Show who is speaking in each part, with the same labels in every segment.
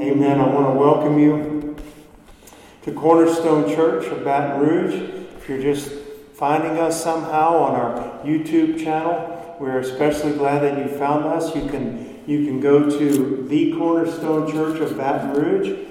Speaker 1: Amen. I want to welcome you to Cornerstone Church of Baton Rouge. If you're just finding us somehow on our YouTube channel, we're especially glad that you found us. You can you can go to the Cornerstone Church of Baton Rouge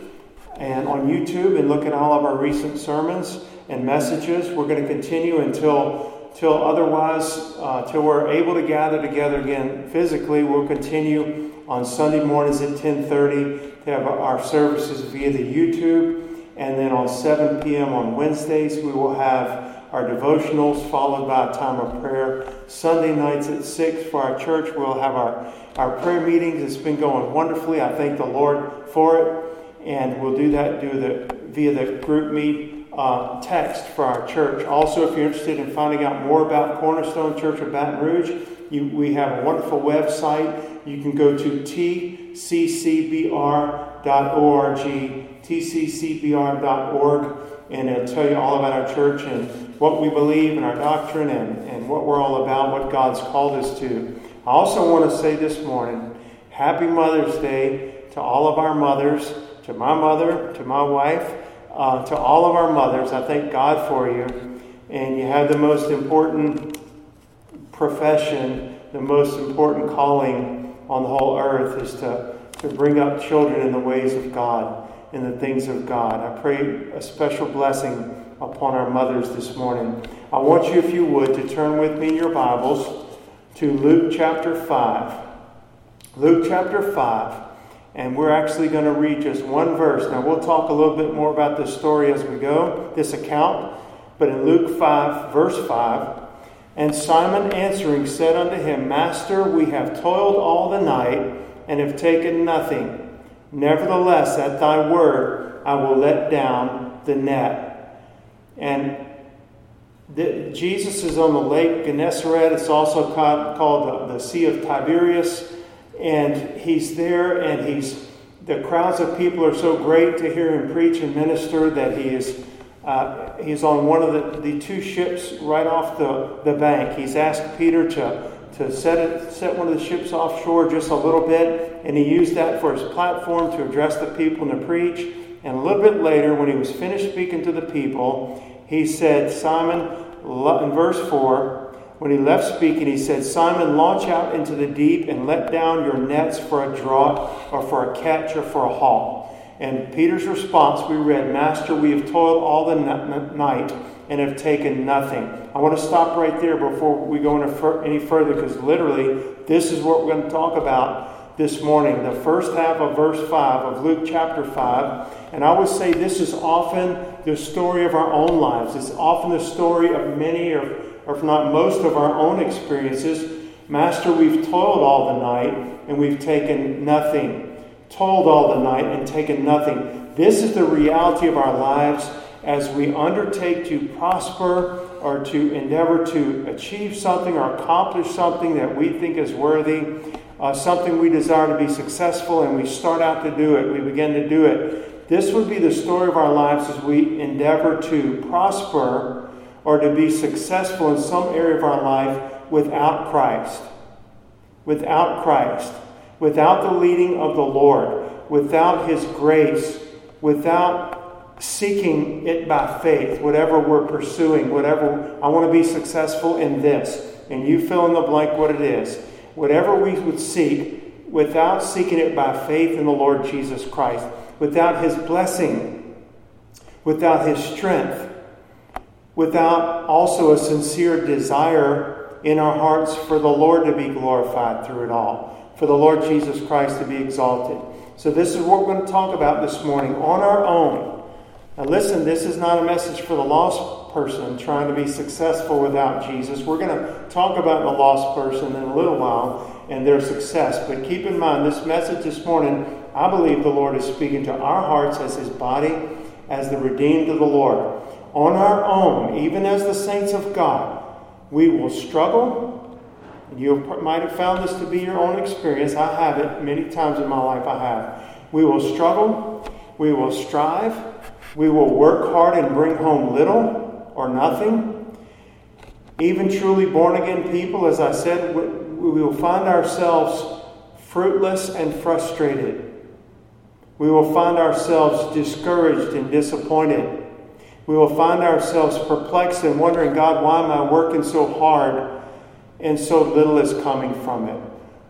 Speaker 1: and on YouTube and look at all of our recent sermons and messages. We're going to continue until till otherwise uh, till we're able to gather together again physically. We'll continue on Sunday mornings at 10:30 to have our services via the YouTube, and then on 7 p.m. on Wednesdays we will have our devotionals followed by a time of prayer. Sunday nights at 6 for our church we'll have our our prayer meetings. It's been going wonderfully. I thank the Lord for it, and we'll do that do the via the GroupMe uh, text for our church. Also, if you're interested in finding out more about Cornerstone Church of Baton Rouge, you, we have a wonderful website. You can go to tccbr.org, tccbr.org, and it'll tell you all about our church and what we believe and our doctrine and, and what we're all about, what God's called us to. I also want to say this morning, Happy Mother's Day to all of our mothers, to my mother, to my wife, uh, to all of our mothers. I thank God for you. And you have the most important profession, the most important calling on the whole earth is to, to bring up children in the ways of God, in the things of God. I pray a special blessing upon our mothers this morning. I want you, if you would, to turn with me in your Bibles to Luke chapter 5. Luke chapter 5. And we're actually going to read just one verse. Now, we'll talk a little bit more about this story as we go, this account. But in Luke 5, verse 5, and Simon answering said unto him, Master, we have toiled all the night and have taken nothing. Nevertheless, at thy word, I will let down the net. And the, Jesus is on the lake Gennesaret. It's also called, called the, the Sea of Tiberias and he's there and he's the crowds of people are so great to hear him preach and minister that he is uh, he's on one of the, the two ships right off the, the bank he's asked peter to, to set, it, set one of the ships offshore just a little bit and he used that for his platform to address the people and to preach and a little bit later when he was finished speaking to the people he said simon in verse 4 when he left speaking, he said, Simon, launch out into the deep and let down your nets for a draught or for a catch or for a haul. And Peter's response we read, Master, we have toiled all the night and have taken nothing. I want to stop right there before we go any further because literally this is what we're going to talk about this morning. The first half of verse 5 of Luke chapter 5. And I would say this is often the story of our own lives. It's often the story of many or or if not most of our own experiences. Master, we've toiled all the night and we've taken nothing. Toiled all the night and taken nothing. This is the reality of our lives as we undertake to prosper or to endeavor to achieve something or accomplish something that we think is worthy, uh, something we desire to be successful, and we start out to do it. We begin to do it. This would be the story of our lives as we endeavor to prosper or to be successful in some area of our life without Christ. Without Christ. Without the leading of the Lord. Without His grace. Without seeking it by faith, whatever we're pursuing, whatever I want to be successful in this, and you fill in the blank what it is. Whatever we would seek, without seeking it by faith in the Lord Jesus Christ, without His blessing, without His strength, without also a sincere desire in our hearts for the Lord to be glorified through it all, for the Lord Jesus Christ to be exalted. So, this is what we're going to talk about this morning on our own. Now, listen, this is not a message for the lost person trying to be successful without Jesus. We're going to talk about the lost person in a little while and their success. But keep in mind, this message this morning, I believe the Lord is speaking to our hearts as His body, as the redeemed of the Lord on our own, even as the saints of God, we will struggle. You might have found this to be your own experience. I have it many times in my life. I have. We will struggle. We will strive. We will work hard and bring home little or nothing. Even truly born again people, as I said, we will find ourselves fruitless and frustrated We will find ourselves discouraged and disappointed. We will find ourselves perplexed and wondering, God, why am I working so hard and so little is coming from it?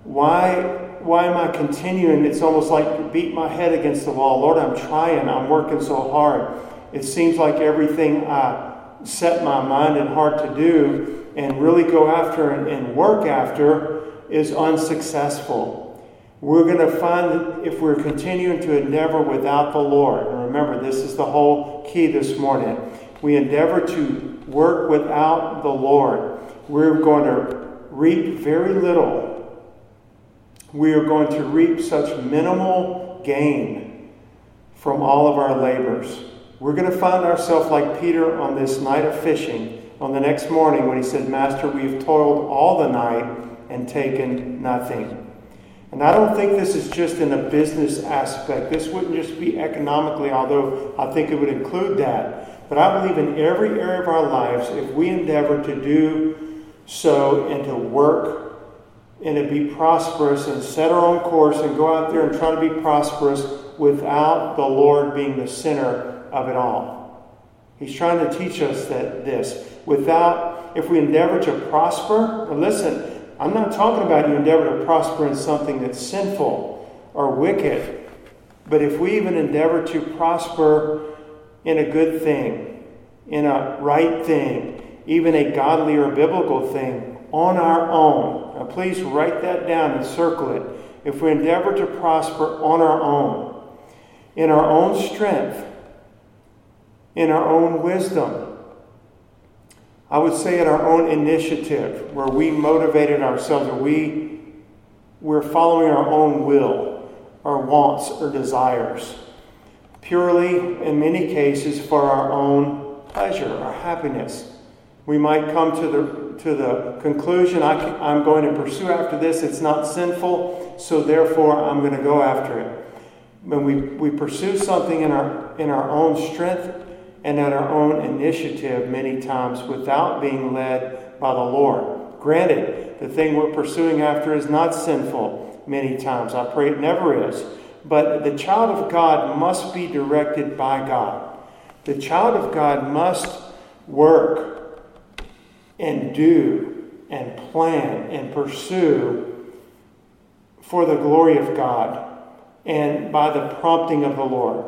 Speaker 1: Why, why am I continuing? It's almost like beat my head against the wall. Lord, I'm trying. I'm working so hard. It seems like everything I set my mind and heart to do and really go after and, and work after is unsuccessful. We're going to find if we're continuing to endeavor without the Lord, and remember, this is the whole key this morning. We endeavor to work without the Lord. We're going to reap very little. We are going to reap such minimal gain from all of our labors. We're going to find ourselves like Peter on this night of fishing on the next morning when he said, Master, we've toiled all the night and taken nothing. And I don't think this is just in a business aspect. This wouldn't just be economically, although I think it would include that. But I believe in every area of our lives, if we endeavor to do so and to work and to be prosperous and set our own course and go out there and try to be prosperous without the Lord being the center of it all. He's trying to teach us that this. Without, if we endeavor to prosper, listen, I'm not talking about you endeavor to prosper in something that's sinful or wicked. But if we even endeavor to prosper in a good thing, in a right thing, even a godly or biblical thing, on our own, now please write that down and circle it. If we endeavor to prosper on our own, in our own strength, in our own wisdom, I would say at our own initiative, where we motivated ourselves, or we we're following our own will, our wants or desires, purely in many cases for our own pleasure, our happiness. We might come to the to the conclusion I I'm going to pursue after this. It's not sinful, so therefore I'm going to go after it. When we, we pursue something in our in our own strength, and at our own initiative many times without being led by the Lord. Granted, the thing we're pursuing after is not sinful many times. I pray it never is. But the child of God must be directed by God. The child of God must work and do and plan and pursue for the glory of God and by the prompting of the Lord,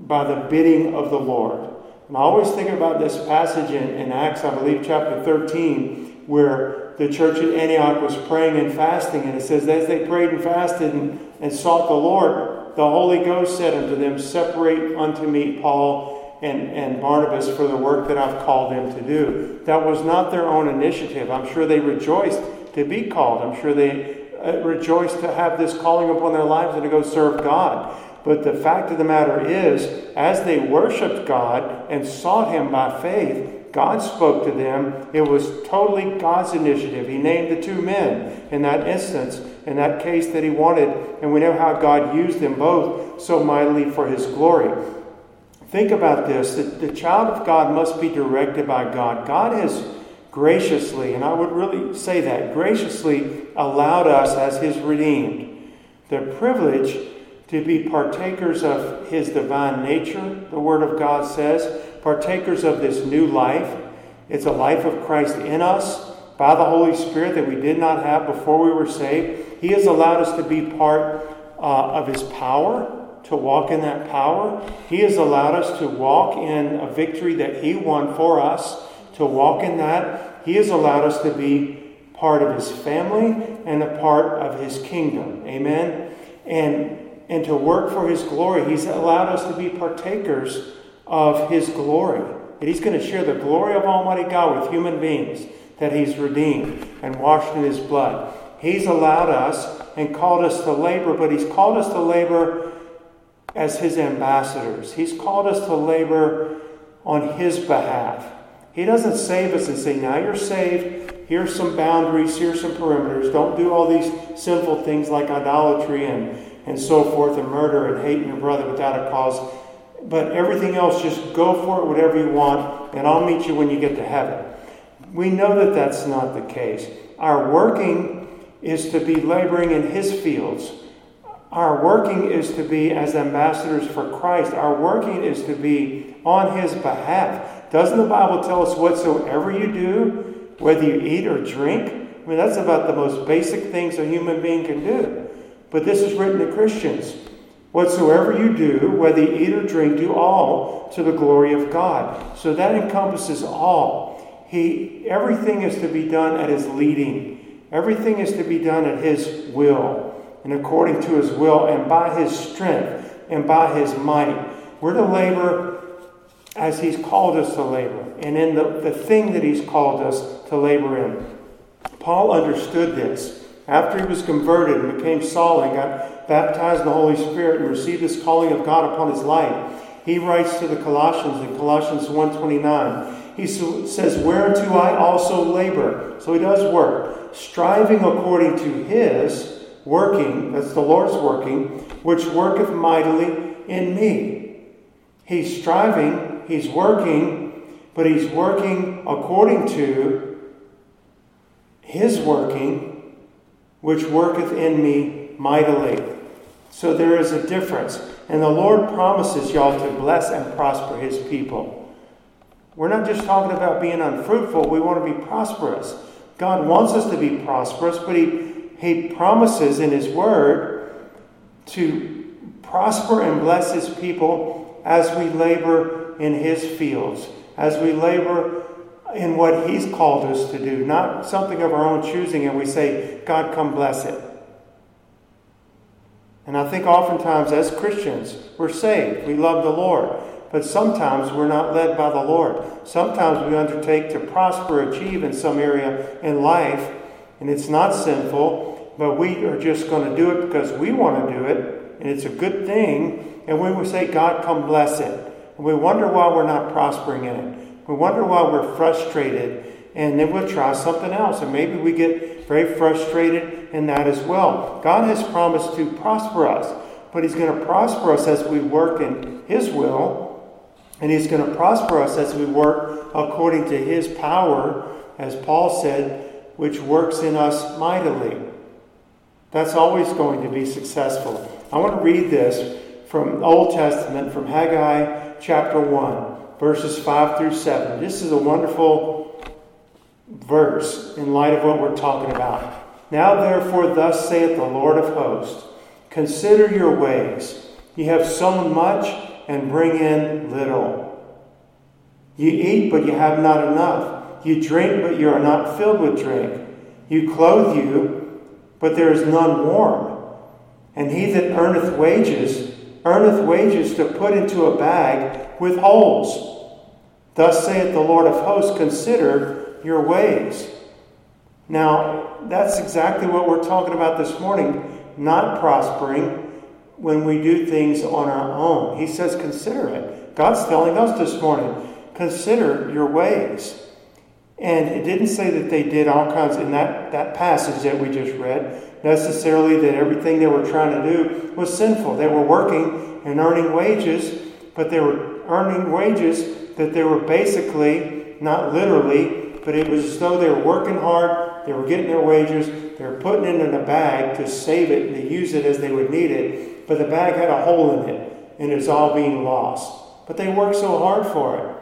Speaker 1: by the bidding of the Lord. And I always think about this passage in, in Acts, I believe, chapter 13, where the church at Antioch was praying and fasting. And it says, as they prayed and fasted and, and sought the Lord, the Holy Ghost said unto them, Separate unto me Paul and, and Barnabas for the work that I've called them to do. That was not their own initiative. I'm sure they rejoiced to be called. I'm sure they uh, rejoiced to have this calling upon their lives and to go serve God. But the fact of the matter is, as they worshiped God and sought Him by faith, God spoke to them. It was totally God's initiative. He named the two men in that instance, in that case that He wanted, and we know how God used them both so mightily for His glory. Think about this the, the child of God must be directed by God. God has graciously, and I would really say that, graciously allowed us as His redeemed the privilege to be partakers of his divine nature, the Word of God says, partakers of this new life. It's a life of Christ in us by the Holy Spirit that we did not have before we were saved. He has allowed us to be part uh, of his power, to walk in that power. He has allowed us to walk in a victory that he won for us, to walk in that. He has allowed us to be part of his family and a part of his kingdom. Amen. And and to work for His glory. He's allowed us to be partakers of His glory. That He's going to share the glory of Almighty God with human beings that He's redeemed and washed in His blood. He's allowed us and called us to labor, but He's called us to labor as His ambassadors. He's called us to labor on His behalf. He doesn't save us and say, now you're saved. Here's some boundaries. Here's some perimeters. Don't do all these sinful things like idolatry and and so forth, and murder and hating your brother without a cause. But everything else, just go for it, whatever you want, and I'll meet you when you get to heaven. We know that that's not the case. Our working is to be laboring in His fields. Our working is to be as ambassadors for Christ. Our working is to be on His behalf. Doesn't the Bible tell us whatsoever you do, whether you eat or drink? I mean, that's about the most basic things a human being can do. But this is written to Christians. Whatsoever you do, whether you eat or drink, do all to the glory of God. So that encompasses all. He, everything is to be done at His leading. Everything is to be done at His will and according to His will and by His strength and by His might. We're to labor as He's called us to labor and in the, the thing that He's called us to labor in. Paul understood this. After he was converted and became Saul and got baptized in the Holy Spirit and received this calling of God upon his life, he writes to the Colossians in Colossians 1.29, he says, Whereunto I also labor. So he does work, striving according to his working, that's the Lord's working, which worketh mightily in me. He's striving, he's working, but he's working according to his working, which worketh in me mightily. So there is a difference. And the Lord promises y'all to bless and prosper his people. We're not just talking about being unfruitful, we want to be prosperous. God wants us to be prosperous, but he, he promises in his word to prosper and bless his people as we labor in his fields, as we labor in what he's called us to do, not something of our own choosing, and we say, God, come bless it. And I think oftentimes as Christians, we're saved. We love the Lord. But sometimes we're not led by the Lord. Sometimes we undertake to prosper, achieve in some area in life, and it's not sinful, but we are just going to do it because we want to do it, and it's a good thing. And when we say, God, come bless it, and we wonder why we're not prospering in it, we wonder why we're frustrated, and then we'll try something else, and maybe we get very frustrated in that as well. God has promised to prosper us, but He's going to prosper us as we work in His will, and He's going to prosper us as we work according to His power, as Paul said, which works in us mightily. That's always going to be successful. I want to read this from Old Testament, from Haggai chapter 1, verses 5 through 7. This is a wonderful verse in light of what we're talking about. Now, therefore, thus saith the Lord of hosts Consider your ways. Ye have sown much and bring in little. You eat, but you have not enough. You drink, but you are not filled with drink. You clothe you, but there is none warm. And he that earneth wages, earneth wages to put into a bag with holes. Thus saith the Lord of hosts Consider your ways. Now, that's exactly what we're talking about this morning not prospering when we do things on our own. He says, consider it. God's telling us this morning, consider your ways. And it didn't say that they did all kinds in that, that passage that we just read, necessarily that everything they were trying to do was sinful. They were working and earning wages, but they were earning wages that they were basically, not literally, but it was as though they were working hard they were getting their wages. They were putting it in a bag to save it and to use it as they would need it. But the bag had a hole in it, and it's all being lost. But they worked so hard for it.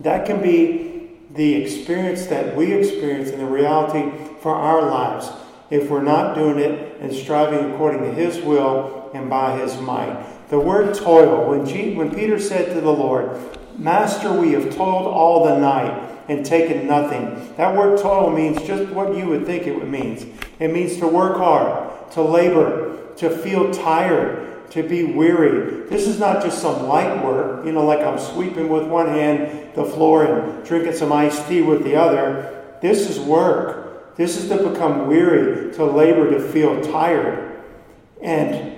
Speaker 1: That can be the experience that we experience in the reality for our lives if we're not doing it and striving according to His will and by His might. The word toil, when, G, when Peter said to the Lord, Master, we have toiled all the night and taken nothing. That word toil means just what you would think it means. It means to work hard, to labor, to feel tired, to be weary. This is not just some light work, you know, like I'm sweeping with one hand the floor and drinking some iced tea with the other. This is work. This is to become weary, to labor, to feel tired. And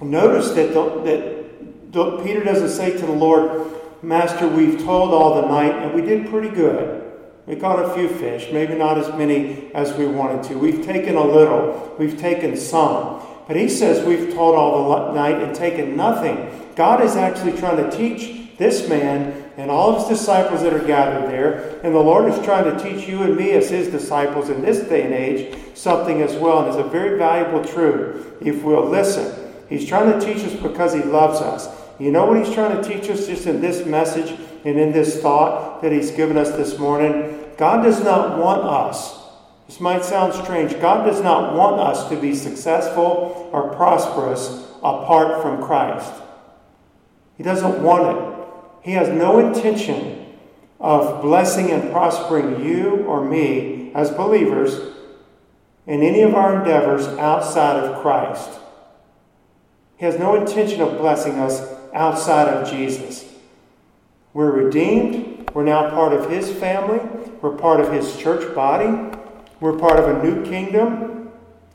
Speaker 1: notice that, the, that the, Peter doesn't say to the Lord, Master, we've toiled all the night and we did pretty good. We caught a few fish, maybe not as many as we wanted to. We've taken a little, we've taken some. But he says we've toiled all the night and taken nothing. God is actually trying to teach this man and all of his disciples that are gathered there. And the Lord is trying to teach you and me, as his disciples in this day and age, something as well. And it's a very valuable truth if we'll listen. He's trying to teach us because he loves us. You know what he's trying to teach us just in this message and in this thought that he's given us this morning? God does not want us. This might sound strange. God does not want us to be successful or prosperous apart from Christ. He doesn't want it. He has no intention of blessing and prospering you or me as believers in any of our endeavors outside of Christ. He has no intention of blessing us outside of Jesus. We're redeemed. We're now part of His family. We're part of His church body. We're part of a new kingdom.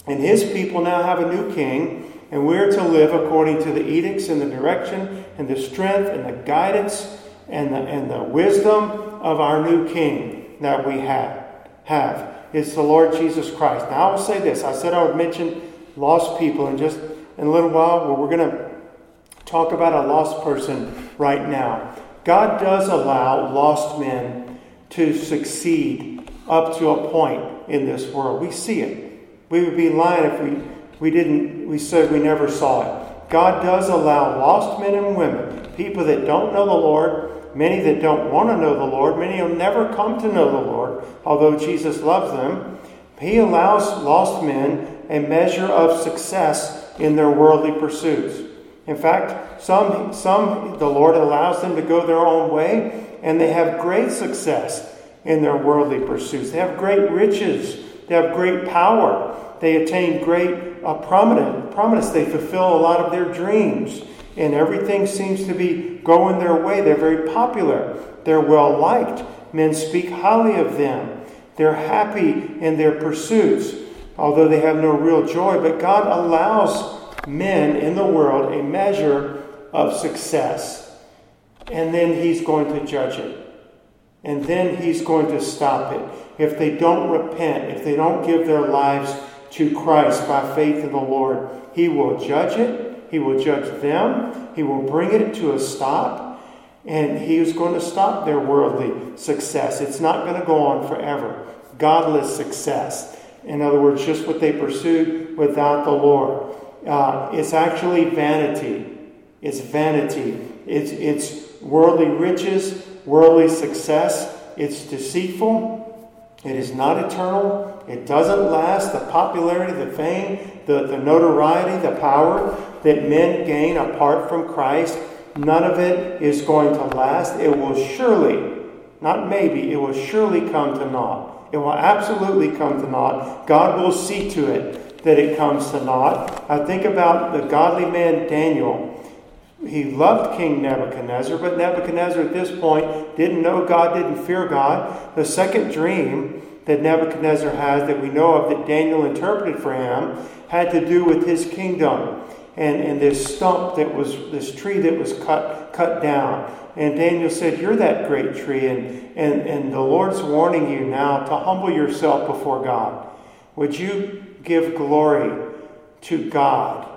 Speaker 1: And His people now have a new king. And we're to live according to the edicts and the direction and the strength and the guidance and the, and the wisdom of our new king that we have. have. It's the Lord Jesus Christ. Now, I will say this. I said I would mention lost people in just in a little while. Well, we're going to talk about a lost person right now. God does allow lost men to succeed up to a point in this world. We see it. We would be lying if we, we didn't we said we never saw it. God does allow lost men and women, people that don't know the Lord, many that don't want to know the Lord, many will never come to know the Lord, although Jesus loves them. He allows lost men a measure of success in their worldly pursuits. In fact, some, some the Lord allows them to go their own way, and they have great success in their worldly pursuits. They have great riches, they have great power, they attain great uh, prominence, prominence. They fulfill a lot of their dreams, and everything seems to be going their way. They're very popular, they're well liked. Men speak highly of them. They're happy in their pursuits, although they have no real joy. But God allows men in the world a measure of success. And then he's going to judge it. And then he's going to stop it. If they don't repent, if they don't give their lives to Christ by faith in the Lord, he will judge it. He will judge them. He will bring it to a stop. And he is going to stop their worldly success. It's not going to go on forever. Godless success. In other words, just what they pursued without the Lord uh, it's actually vanity. It's vanity. It's, it's worldly riches, worldly success. It's deceitful. It is not eternal. It doesn't last. The popularity, the fame, the, the notoriety, the power that men gain apart from Christ, none of it is going to last. It will surely, not maybe, it will surely come to naught. It will absolutely come to naught. God will see to it that it comes to naught. I think about the godly man Daniel. He loved King Nebuchadnezzar, but Nebuchadnezzar at this point didn't know God, didn't fear God. The second dream that Nebuchadnezzar has that we know of that Daniel interpreted for him had to do with his kingdom and, and this stump that was this tree that was cut cut down. And Daniel said, You're that great tree, and, and, and the Lord's warning you now to humble yourself before God. Would you give glory to God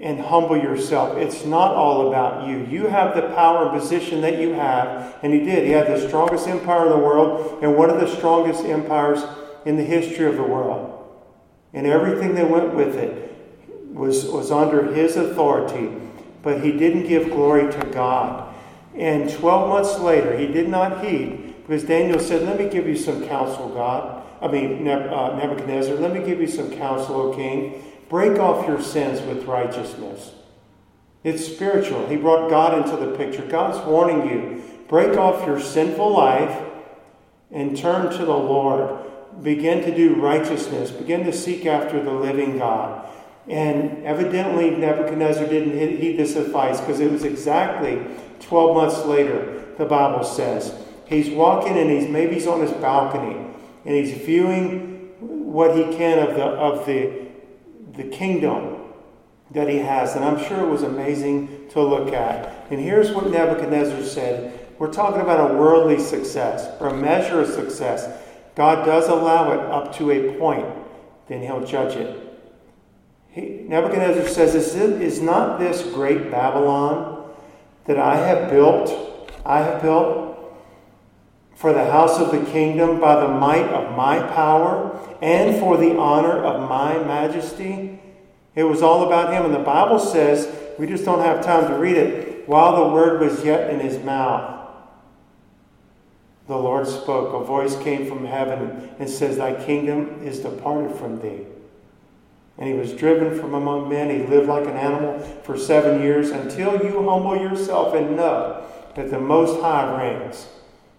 Speaker 1: and humble yourself. It's not all about you. You have the power and position that you have, and he did. He had the strongest empire in the world and one of the strongest empires in the history of the world. And everything that went with it was, was under his authority, but he didn't give glory to God. And 12 months later, he did not heed because Daniel said, Let me give you some counsel, God. I mean, uh, Nebuchadnezzar, let me give you some counsel, O king. Break off your sins with righteousness. It's spiritual. He brought God into the picture. God's warning you break off your sinful life and turn to the Lord. Begin to do righteousness. Begin to seek after the living God. And evidently, Nebuchadnezzar didn't heed this advice because it was exactly 12 months later, the Bible says. He's walking and he's maybe he's on his balcony and he's viewing what he can of the, of the, the kingdom that he has. And I'm sure it was amazing to look at. And here's what Nebuchadnezzar said We're talking about a worldly success or a measure of success. God does allow it up to a point, then he'll judge it. He, Nebuchadnezzar says, is, it, is not this great Babylon that I have built I have built for the house of the kingdom by the might of my power and for the honor of my majesty. It was all about him. And the Bible says, we just don't have time to read it, while the word was yet in his mouth. The Lord spoke. A voice came from heaven and says, Thy kingdom is departed from thee. And he was driven from among men. He lived like an animal for seven years until you humble yourself and know that the Most High reigns.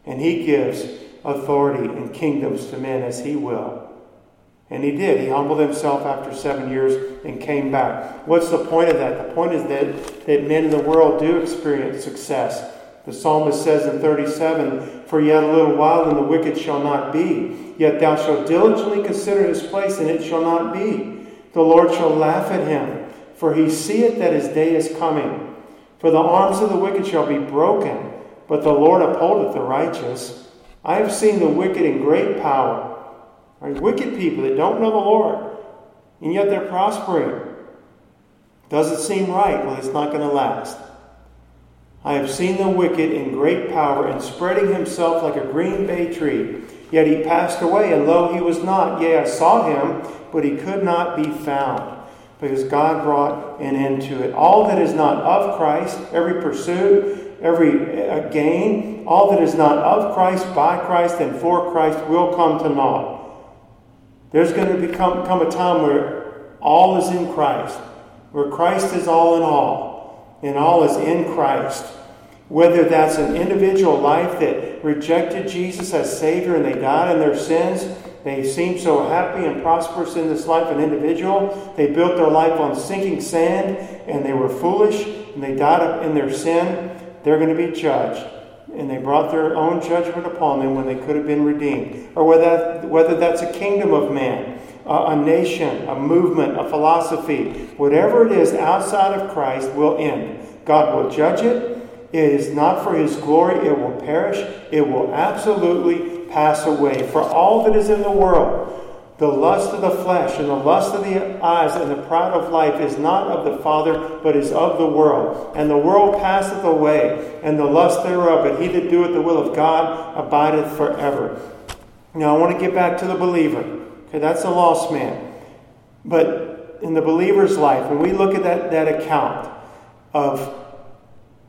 Speaker 1: And he gives authority and kingdoms to men as he will. And he did. He humbled himself after seven years and came back. What's the point of that? The point is that, that men in the world do experience success. The psalmist says in 37 For yet a little while, and the wicked shall not be. Yet thou shalt diligently consider his place, and it shall not be. The Lord shall laugh at him, for he seeth that his day is coming. For the arms of the wicked shall be broken, but the Lord upholdeth the righteous. I have seen the wicked in great power are wicked people that don't know the Lord, and yet they're prospering. Does it seem right? Well, it's not going to last. I have seen the wicked in great power and spreading himself like a green bay tree. Yet he passed away, and lo, he was not. Yea, I saw him, but he could not be found, because God brought an end to it. All that is not of Christ, every pursuit, every uh, gain, all that is not of Christ, by Christ, and for Christ will come to naught. There's going to become come a time where all is in Christ, where Christ is all in all, and all is in Christ. Whether that's an individual life that rejected Jesus as Savior and they died in their sins, they seem so happy and prosperous in this life, an individual. They built their life on sinking sand and they were foolish and they died in their sin. They're going to be judged and they brought their own judgment upon them when they could have been redeemed. Or whether, whether that's a kingdom of man, a nation, a movement, a philosophy, whatever it is outside of Christ will end. God will judge it. It is not for his glory, it will perish. It will absolutely pass away. For all that is in the world, the lust of the flesh and the lust of the eyes and the pride of life is not of the Father, but is of the world. And the world passeth away, and the lust thereof, but he that doeth the will of God abideth forever. Now, I want to get back to the believer. Okay, that's a lost man. But in the believer's life, when we look at that, that account of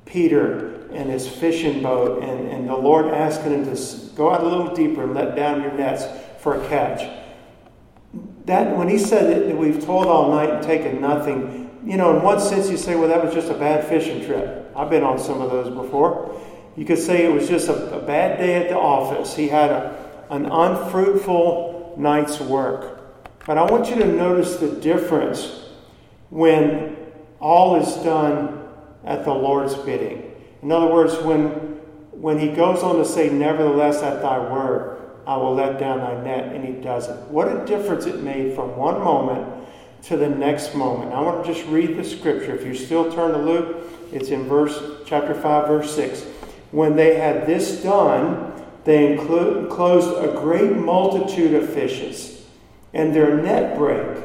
Speaker 1: Peter and his fishing boat, and, and the Lord asking him to go out a little deeper and let down your nets for a catch that when he said that we've toiled all night and taken nothing, you know, in one sense you say, well, that was just a bad fishing trip. I've been on some of those before. You could say it was just a, a bad day at the office. He had a, an unfruitful night's work. But I want you to notice the difference when all is done at the Lord's bidding. In other words, when, when he goes on to say, Nevertheless, at thy word, I will let down thy net, and he does it. What a difference it made from one moment to the next moment. I want to just read the scripture. If you still turn to Luke, it's in verse chapter 5, verse 6. When they had this done, they enclosed a great multitude of fishes, and their net brake.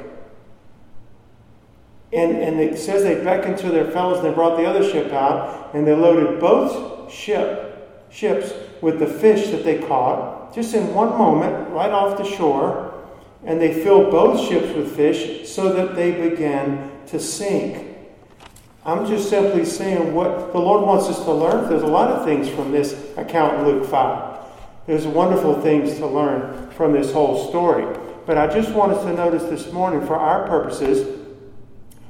Speaker 1: And, and it says they beckoned to their fellows and they brought the other ship out, and they loaded both ship, ships with the fish that they caught just in one moment, right off the shore, and they filled both ships with fish so that they began to sink. I'm just simply saying what the Lord wants us to learn. There's a lot of things from this account in Luke 5. There's wonderful things to learn from this whole story. But I just want us to notice this morning, for our purposes,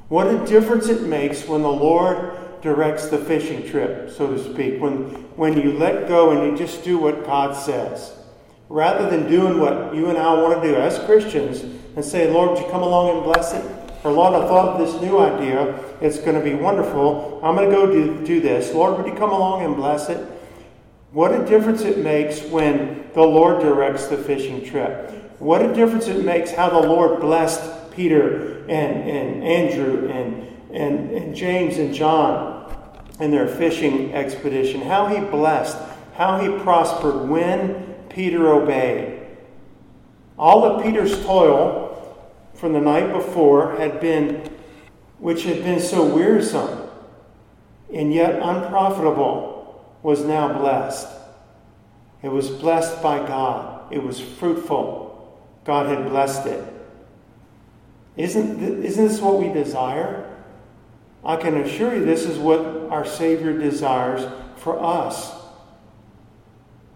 Speaker 1: what a difference it makes when the Lord directs the fishing trip, so to speak, when, when you let go and you just do what God says rather than doing what you and I want to do as Christians and say, Lord, would you come along and bless it? Or Lord, I thought of this new idea. It's going to be wonderful. I'm going to go do, do this. Lord, would you come along and bless it? What a difference it makes when the Lord directs the fishing trip. What a difference it makes how the Lord blessed Peter and, and Andrew and, and, and James and John in their fishing expedition. How he blessed, how he prospered when Peter obeyed. All of Peter's toil from the night before had been, which had been so wearisome and yet unprofitable, was now blessed. It was blessed by God. It was fruitful. God had blessed it. Isn't, isn't this what we desire? I can assure you this is what our Savior desires for us.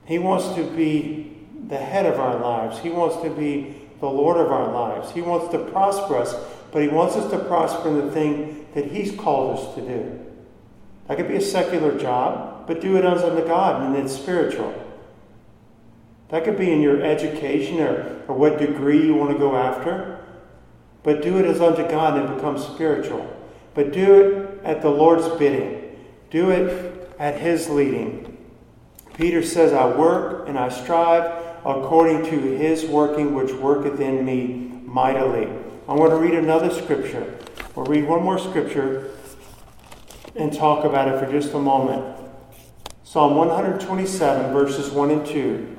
Speaker 1: He wants to be the head of our lives. He wants to be the Lord of our lives. He wants to prosper us, but He wants us to prosper in the thing that He's called us to do. That could be a secular job, but do it as unto God and it's spiritual. That could be in your education or, or what degree you want to go after, but do it as unto God and it becomes spiritual. But do it at the Lord's bidding, do it at His leading. Peter says, I work and I strive according to His working which worketh in me mightily. I want to read another scripture. We'll read one more scripture and talk about it for just a moment. Psalm 127, verses 1 and 2.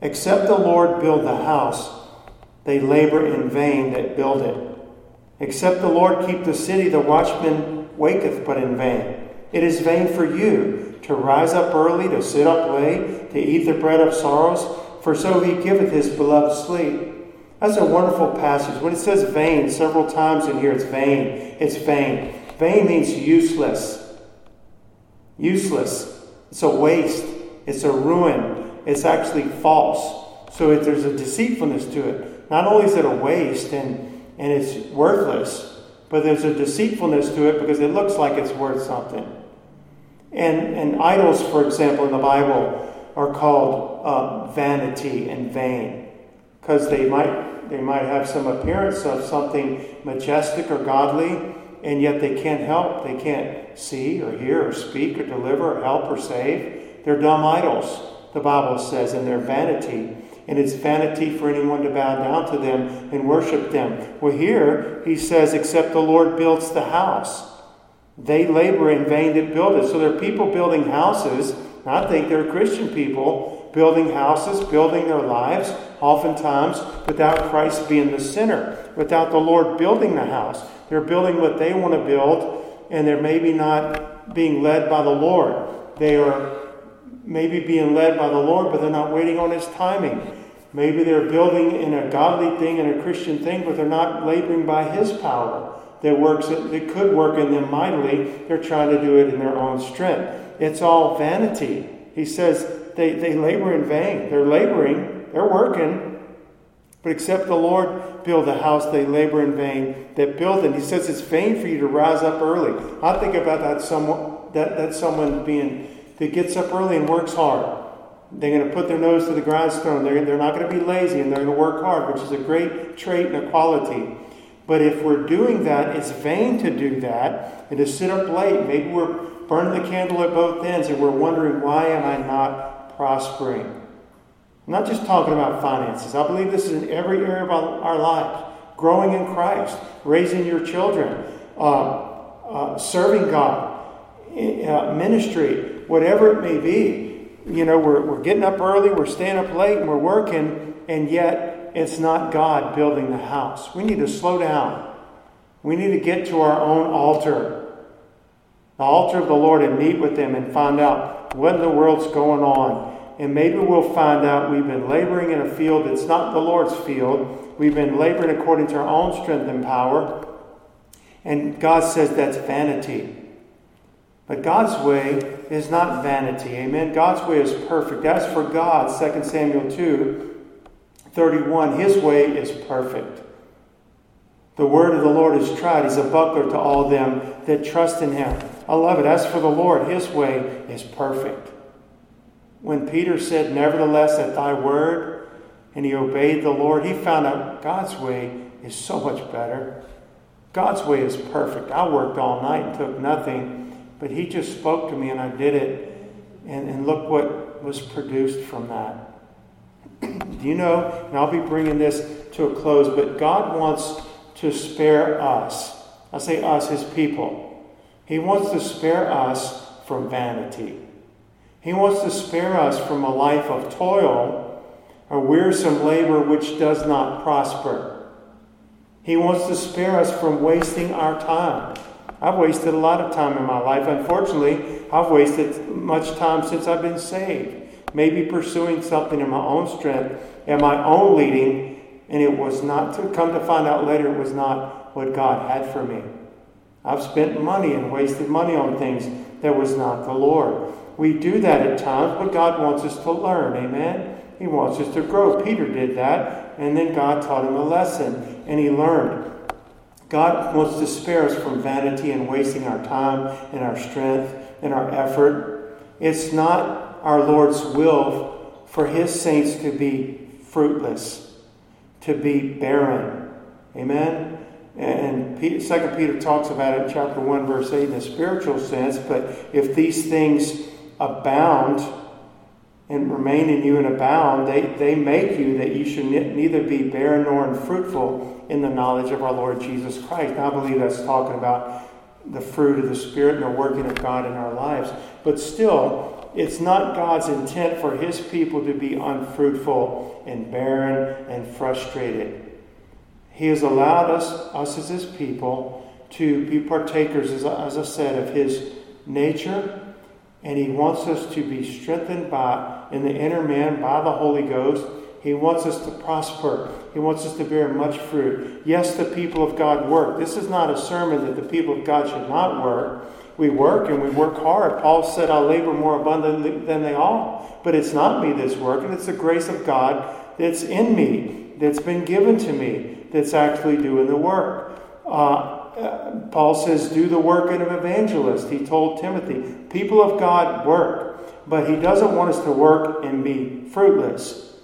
Speaker 1: Except the Lord build the house, they labor in vain that build it. Except the Lord keep the city, the watchman waketh but in vain. It is vain for you to rise up early, to sit up late, to eat the bread of sorrows, for so he giveth his beloved sleep. That's a wonderful passage. When it says vain several times in here, it's vain. It's vain. Vain means useless. Useless. It's a waste. It's a ruin. It's actually false. So if there's a deceitfulness to it. Not only is it a waste and, and it's worthless, but there's a deceitfulness to it because it looks like it's worth something. And, and idols, for example, in the Bible are called uh, vanity and vain because they might, they might have some appearance of something majestic or godly, and yet they can't help. They can't see or hear or speak or deliver or help or save. They're dumb idols, the Bible says, and they're vanity. And it's vanity for anyone to bow down to them and worship them. Well, here he says, except the Lord builds the house. They labor in vain that build it. So there are people building houses. I think they're Christian people building houses, building their lives, oftentimes without Christ being the center, without the Lord building the house. They're building what they want to build, and they're maybe not being led by the Lord. They are maybe being led by the Lord, but they're not waiting on His timing. Maybe they're building in a godly thing and a Christian thing, but they're not laboring by His power that works that could work in them mightily. They're trying to do it in their own strength. It's all vanity. He says they, they labor in vain. They're laboring, they're working, but except the Lord build a house, they labor in vain that build it. He says it's vain for you to rise up early. I think about that someone that, that someone being that gets up early and works hard. They're going to put their nose to the grindstone. They're, they're not going to be lazy and they're going to work hard, which is a great trait and a quality. But if we're doing that, it's vain to do that and to sit up late. Maybe we're burning the candle at both ends and we're wondering, why am I not prospering? I'm not just talking about finances. I believe this is in every area of our lives. Growing in Christ, raising your children, uh, uh, serving God, uh, ministry, whatever it may be. You know, we're, we're getting up early, we're staying up late, and we're working, and yet it's not God building the house. We need to slow down. We need to get to our own altar, the altar of the Lord, and meet with them and find out what in the world's going on. And maybe we'll find out we've been laboring in a field that's not the Lord's field. We've been laboring according to our own strength and power. And God says that's vanity. But God's way is not vanity. Amen. God's way is perfect. As for God, 2 Samuel 2, 31, his way is perfect. The word of the Lord is tried. He's a buckler to all them that trust in him. I love it. As for the Lord, his way is perfect. When Peter said, Nevertheless, at thy word, and he obeyed the Lord, he found out God's way is so much better. God's way is perfect. I worked all night and took nothing, but he just spoke to me and I did it. And, and look what was produced from that. Do you know, and I'll be bringing this to a close, but God wants to spare us. I say us, his people. He wants to spare us from vanity. He wants to spare us from a life of toil, a wearisome labor which does not prosper. He wants to spare us from wasting our time. I've wasted a lot of time in my life. Unfortunately, I've wasted much time since I've been saved. Maybe pursuing something in my own strength and my own leading, and it was not to come to find out later it was not what God had for me. I've spent money and wasted money on things that was not the Lord. We do that at times, but God wants us to learn. Amen? He wants us to grow. Peter did that, and then God taught him a lesson, and he learned. God wants to spare us from vanity and wasting our time and our strength and our effort. It's not our Lord's will for his saints to be fruitless, to be barren. Amen? And Second Peter talks about it chapter 1, verse 8 in a spiritual sense. But if these things abound and remain in you and abound, they, they make you that you should neither be barren nor unfruitful in the knowledge of our Lord Jesus Christ. Now, I believe that's talking about the fruit of the Spirit and the working of God in our lives. But still, it's not God's intent for His people to be unfruitful and barren and frustrated. He has allowed us, us as His people, to be partakers, as, as I said, of His nature, and He wants us to be strengthened by, in the inner man, by the Holy Ghost. He wants us to prosper. He wants us to bear much fruit. Yes, the people of God work. This is not a sermon that the people of God should not work. We work and we work hard. Paul said, I'll labor more abundantly than they all. But it's not me that's working, it's the grace of God that's in me, that's been given to me that's actually doing the work. Uh, Paul says, Do the work of an evangelist. He told Timothy, People of God work, but he doesn't want us to work and be fruitless.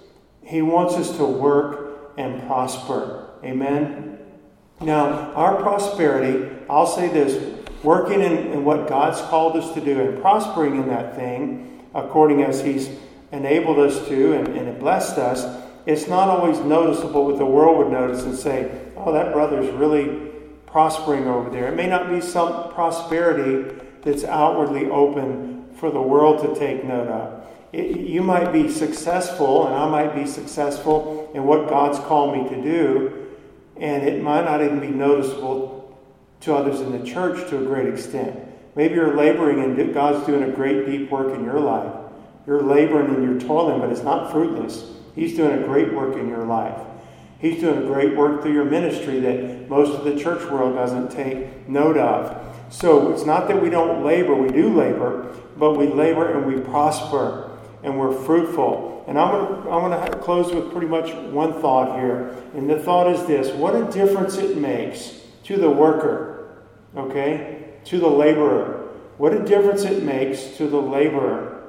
Speaker 1: He wants us to work and prosper. Amen? Now, our prosperity, I'll say this working in, in what God's called us to do and prospering in that thing according as He's enabled us to and, and blessed us it's not always noticeable what the world would notice and say, oh, that brother's really prospering over there. It may not be some prosperity that's outwardly open for the world to take note of. It, you might be successful, and I might be successful in what God's called me to do, and it might not even be noticeable to others in the church to a great extent. Maybe you're laboring and God's doing a great deep work in your life. You're laboring and you're toiling, but it's not fruitless. He's doing a great work in your life. He's doing a great work through your ministry that most of the church world doesn't take note of. So it's not that we don't labor, we do labor, but we labor and we prosper and we're fruitful. And I'm going to, to close with pretty much one thought here. And the thought is this what a difference it makes to the worker, okay? To the laborer. What a difference it makes to the laborer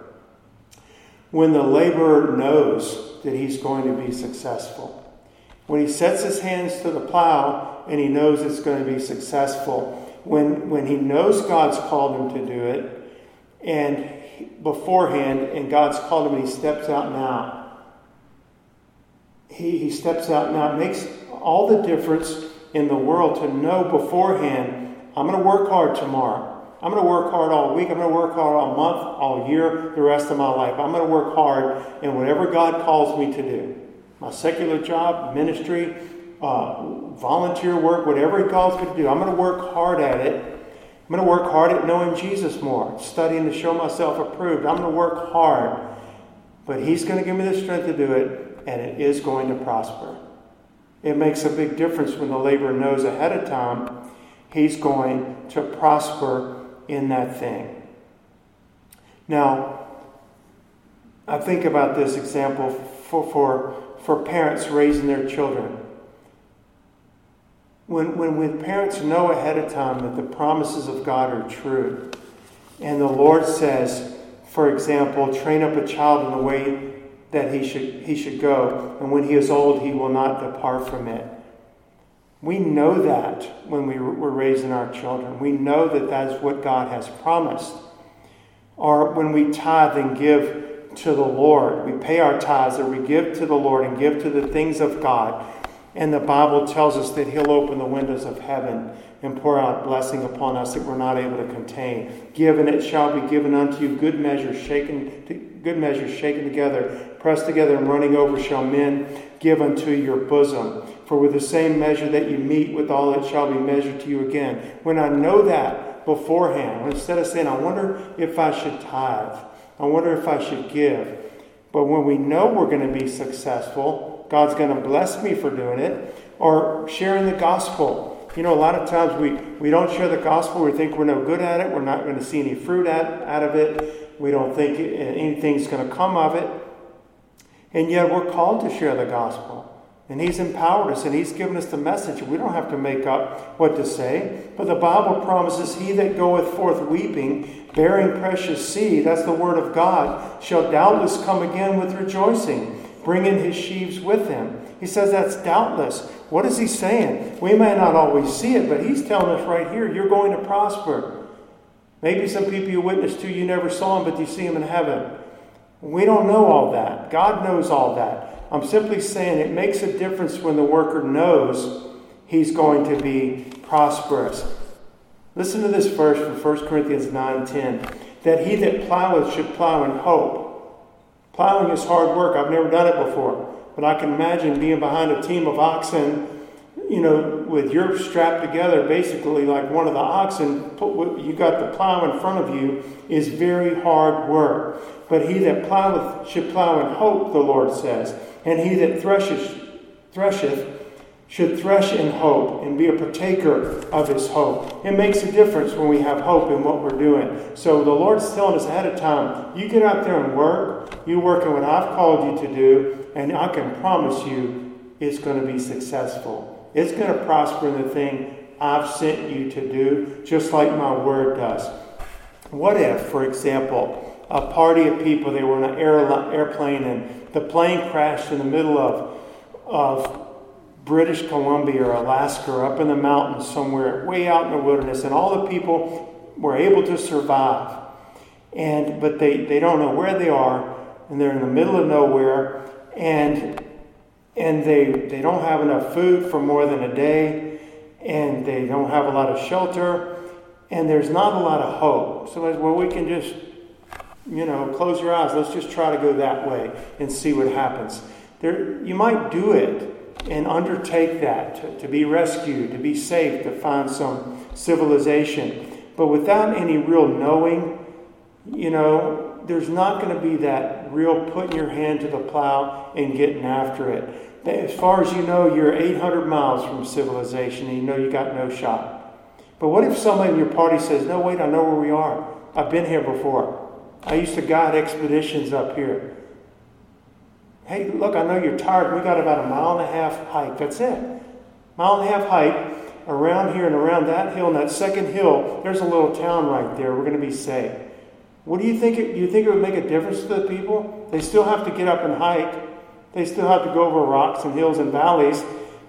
Speaker 1: when the laborer knows that he's going to be successful. When he sets his hands to the plow and he knows it's going to be successful, when, when he knows God's called him to do it, and beforehand, and God's called him and he steps out now. He, he steps out now. It makes all the difference in the world to know beforehand, I'm going to work hard tomorrow. I'm going to work hard all week. I'm going to work hard all month, all year, the rest of my life. I'm going to work hard in whatever God calls me to do. My secular job, ministry, uh, volunteer work, whatever He calls me to do. I'm going to work hard at it. I'm going to work hard at knowing Jesus more, studying to show myself approved. I'm going to work hard. But He's going to give me the strength to do it, and it is going to prosper. It makes a big difference when the laborer knows ahead of time he's going to prosper in that thing. Now, I think about this example for, for, for parents raising their children. When, when, when parents know ahead of time that the promises of God are true, and the Lord says, for example, train up a child in the way that he should, he should go, and when he is old, he will not depart from it. We know that when we were raising our children. We know that that is what God has promised. Or when we tithe and give to the Lord, we pay our tithes or we give to the Lord and give to the things of God. And the Bible tells us that He'll open the windows of heaven and pour out blessing upon us that we're not able to contain. Give and it shall be given unto you. Good measure shaken, good measure shaken together, pressed together and running over shall men give unto your bosom. For with the same measure that you mete with all, it shall be measured to you again. When I know that beforehand, instead of saying, I wonder if I should tithe, I wonder if I should give. But when we know we're going to be successful, God's going to bless me for doing it, or sharing the gospel. You know, a lot of times we, we don't share the gospel. We think we're no good at it. We're not going to see any fruit out, out of it. We don't think anything's going to come of it. And yet we're called to share the gospel. And He's empowered us and He's given us the message. We don't have to make up what to say. But the Bible promises, He that goeth forth weeping, bearing precious seed, that's the word of God, shall doubtless come again with rejoicing, bringing his sheaves with him. He says that's doubtless. What is He saying? We may not always see it, but He's telling us right here, you're going to prosper. Maybe some people you witnessed to, you never saw them, but you see them in heaven. We don't know all that. God knows all that. I'm simply saying it makes a difference when the worker knows he's going to be prosperous. Listen to this verse from 1 Corinthians 9:10. That he that ploweth should plow in hope. Plowing is hard work. I've never done it before. But I can imagine being behind a team of oxen, you know, with your strapped together, basically like one of the oxen, put, you got the plow in front of you, is very hard work. But he that ploweth should plow in hope, the Lord says. And he that thresheth, thresheth should thresh in hope and be a partaker of his hope. It makes a difference when we have hope in what we're doing. So the Lord's telling us ahead of time, you get out there and work, you work in what I've called you to do, and I can promise you it's going to be successful. It's going to prosper in the thing I've sent you to do, just like my word does. What if, for example, a party of people, they were in an airplane and the plane crashed in the middle of, of British Columbia or Alaska or up in the mountains somewhere, way out in the wilderness, and all the people were able to survive. And but they, they don't know where they are, and they're in the middle of nowhere, and and they they don't have enough food for more than a day, and they don't have a lot of shelter, and there's not a lot of hope. So well, we can just you know, close your eyes. Let's just try to go that way and see what happens. There, you might do it and undertake that to, to be rescued, to be safe, to find some civilization. But without any real knowing, you know, there's not going to be that real putting your hand to the plow and getting after it. As far as you know, you're 800 miles from civilization and you know you got no shot. But what if somebody in your party says, No, wait, I know where we are. I've been here before. I used to guide expeditions up here. Hey, look, I know you're tired. We got about a mile and a half hike. That's it. Mile and a half hike around here and around that hill and that second hill. There's a little town right there. We're going to be safe. What do you think? It, you think it would make a difference to the people? They still have to get up and hike. They still have to go over rocks and hills and valleys,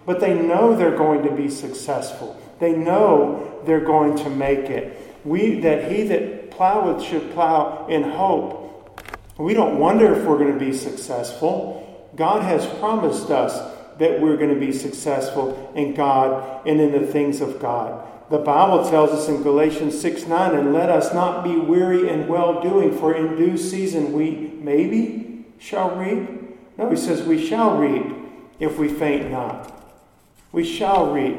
Speaker 1: but they know they're going to be successful. They know they're going to make it. We that he that ploweth should plow in hope. We don't wonder if we're going to be successful. God has promised us that we're going to be successful in God and in the things of God. The Bible tells us in Galatians 6 9, and let us not be weary in well doing, for in due season we maybe shall reap. No, he says we shall reap if we faint not. We shall reap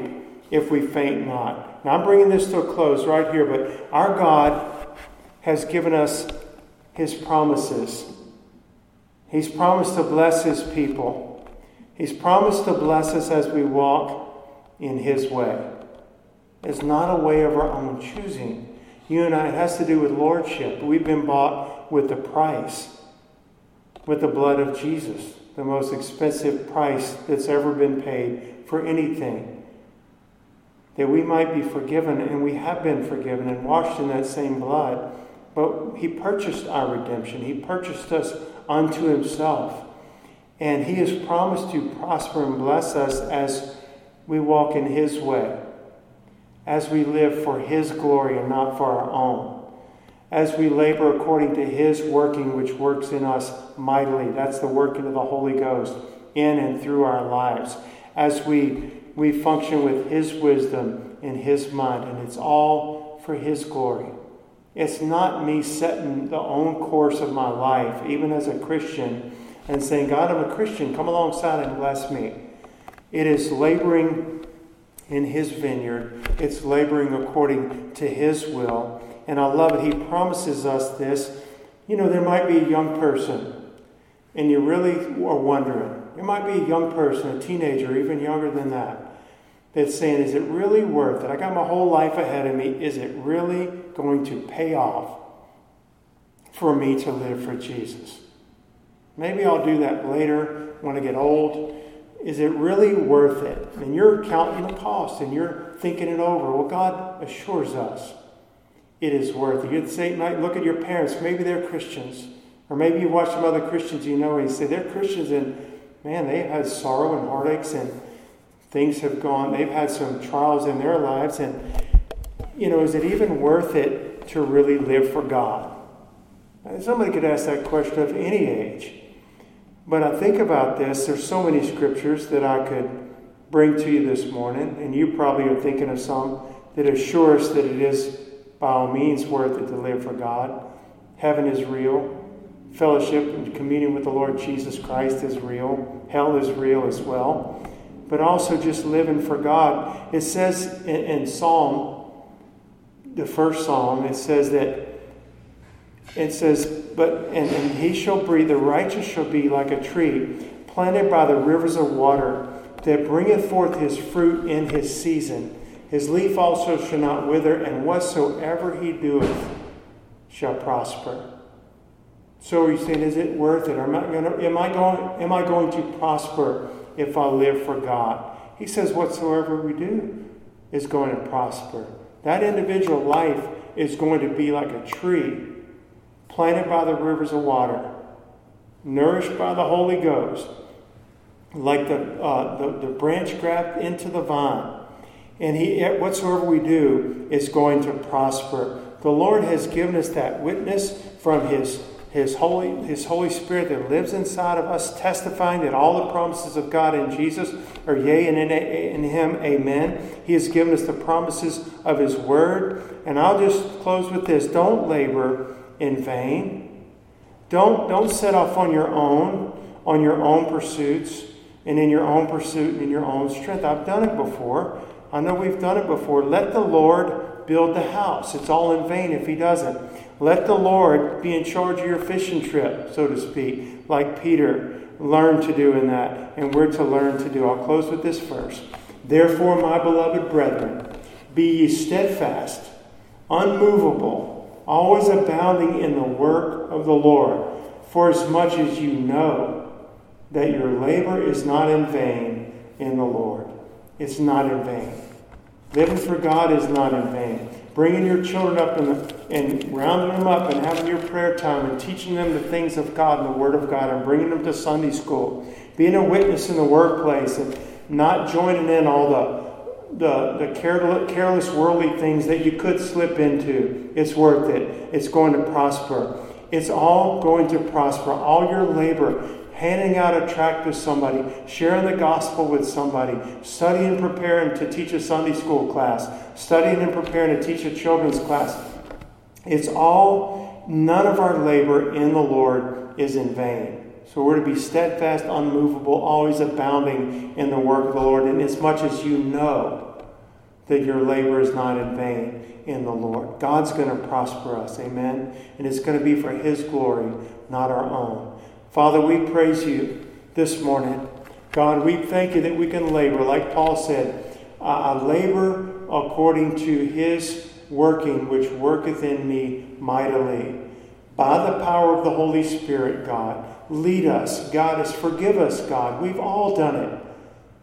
Speaker 1: if we faint not. Now I'm bringing this to a close right here, but our God has given us his promises. He's promised to bless his people. He's promised to bless us as we walk in his way. It's not a way of our own choosing. You and I, it has to do with lordship. We've been bought with the price, with the blood of Jesus, the most expensive price that's ever been paid for anything. That we might be forgiven, and we have been forgiven and washed in that same blood. But He purchased our redemption, He purchased us unto Himself. And He has promised to prosper and bless us as we walk in His way, as we live for His glory and not for our own, as we labor according to His working, which works in us mightily. That's the working of the Holy Ghost in and through our lives, as we, we function with His wisdom in His mind, and it's all for His glory. It's not me setting the own course of my life, even as a Christian, and saying, God, I'm a Christian, come alongside and bless me. It is laboring in His vineyard, it's laboring according to His will. And I love it. He promises us this. You know, there might be a young person, and you really are wondering. There might be a young person, a teenager, even younger than that, that's saying, Is it really worth it? I got my whole life ahead of me. Is it really going to pay off for me to live for Jesus? Maybe I'll do that later when I get old. Is it really worth it? And you're counting the cost and you're thinking it over. Well, God assures us it is worth it. You'd say, might look at your parents. Maybe they're Christians. Or maybe you watch some other Christians you know and you say, they're Christians and man, they've had sorrow and heartaches and things have gone, they've had some trials in their lives. And, you know, is it even worth it to really live for God? Somebody could ask that question of any age. But I think about this, there's so many scriptures that I could bring to you this morning, and you probably are thinking of some that assure us that it is by all means worth it to live for God. Heaven is real. Fellowship and communion with the Lord Jesus Christ is real. Hell is real as well. But also just living for God. It says in, in Psalm, the first Psalm, it says that it says, but and, and he shall breathe, the righteous shall be like a tree planted by the rivers of water that bringeth forth his fruit in his season. His leaf also shall not wither, and whatsoever he doeth shall prosper. So he's saying, is it worth it? Am I, gonna, am, I going, am I going to prosper if I live for God? He says, whatsoever we do is going to prosper. That individual life is going to be like a tree planted by the rivers of water, nourished by the Holy Ghost, like the, uh, the, the branch grabbed into the vine. And he, whatsoever we do is going to prosper. The Lord has given us that witness from His, His, Holy, His Holy Spirit that lives inside of us, testifying that all the promises of God in Jesus are yea, and in, in Him, amen. He has given us the promises of His Word. And I'll just close with this don't labor in vain. Don't, don't set off on your own, on your own pursuits, and in your own pursuit and in your own strength. I've done it before. I know we've done it before. Let the Lord build the house. It's all in vain if He doesn't. Let the Lord be in charge of your fishing trip, so to speak, like Peter learned to do in that, and we're to learn to do. I'll close with this verse. Therefore, my beloved brethren, be ye steadfast, unmovable always abounding in the work of the Lord, for as much as you know that your labor is not in vain in the Lord. It's not in vain. Living for God is not in vain. Bringing your children up and, and rounding them up and having your prayer time and teaching them the things of God and the Word of God and bringing them to Sunday school. Being a witness in the workplace and not joining in all the the, the careless, worldly things that you could slip into, it's worth it. It's going to prosper. It's all going to prosper. All your labor, handing out a tract to somebody, sharing the gospel with somebody, studying and preparing to teach a Sunday school class, studying and preparing to teach a children's class. It's all, none of our labor in the Lord is in vain. So we're to be steadfast, unmovable, always abounding in the work of the Lord, and as much as you know that your labor is not in vain in the Lord. God's going to prosper us, amen? And it's going to be for His glory, not our own. Father, we praise you this morning. God, we thank you that we can labor, like Paul said, I labor according to His working, which worketh in me mightily. By the power of the Holy Spirit, God. Lead us, guide us, forgive us, God. We've all done it.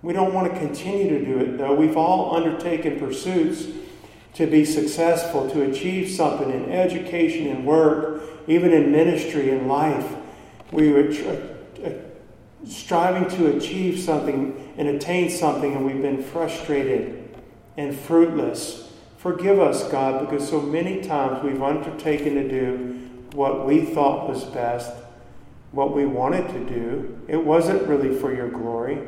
Speaker 1: We don't want to continue to do it, though. We've all undertaken pursuits to be successful, to achieve something in education and work, even in ministry and life. We were uh, striving to achieve something and attain something, and we've been frustrated and fruitless. Forgive us, God, because so many times we've undertaken to do what we thought was best what we wanted to do. It wasn't really for your glory.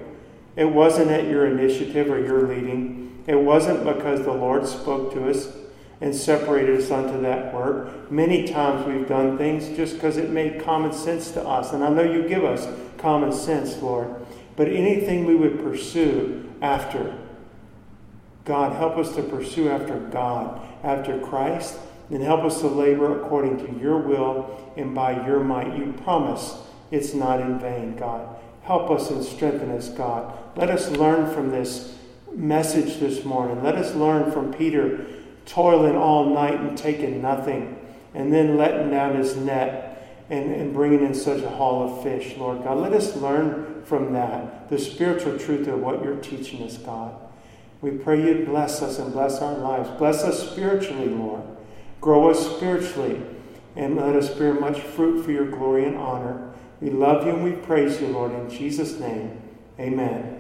Speaker 1: It wasn't at your initiative or your leading. It wasn't because the Lord spoke to us and separated us unto that work. Many times we've done things just because it made common sense to us. And I know you give us common sense, Lord. but anything we would pursue after. God, help us to pursue after God, after Christ, and help us to labor according to your will and by your might. You promise it's not in vain, God. Help us and strengthen us, God. Let us learn from this message this morning. Let us learn from Peter toiling all night and taking nothing, and then letting down his net and, and bringing in such a haul of fish, Lord God. Let us learn from that, the spiritual truth of what you're teaching us, God. We pray you bless us and bless our lives. Bless us spiritually, Lord. Grow us spiritually and let us bear much fruit for your glory and honor. We love you and we praise you, Lord, in Jesus' name. Amen.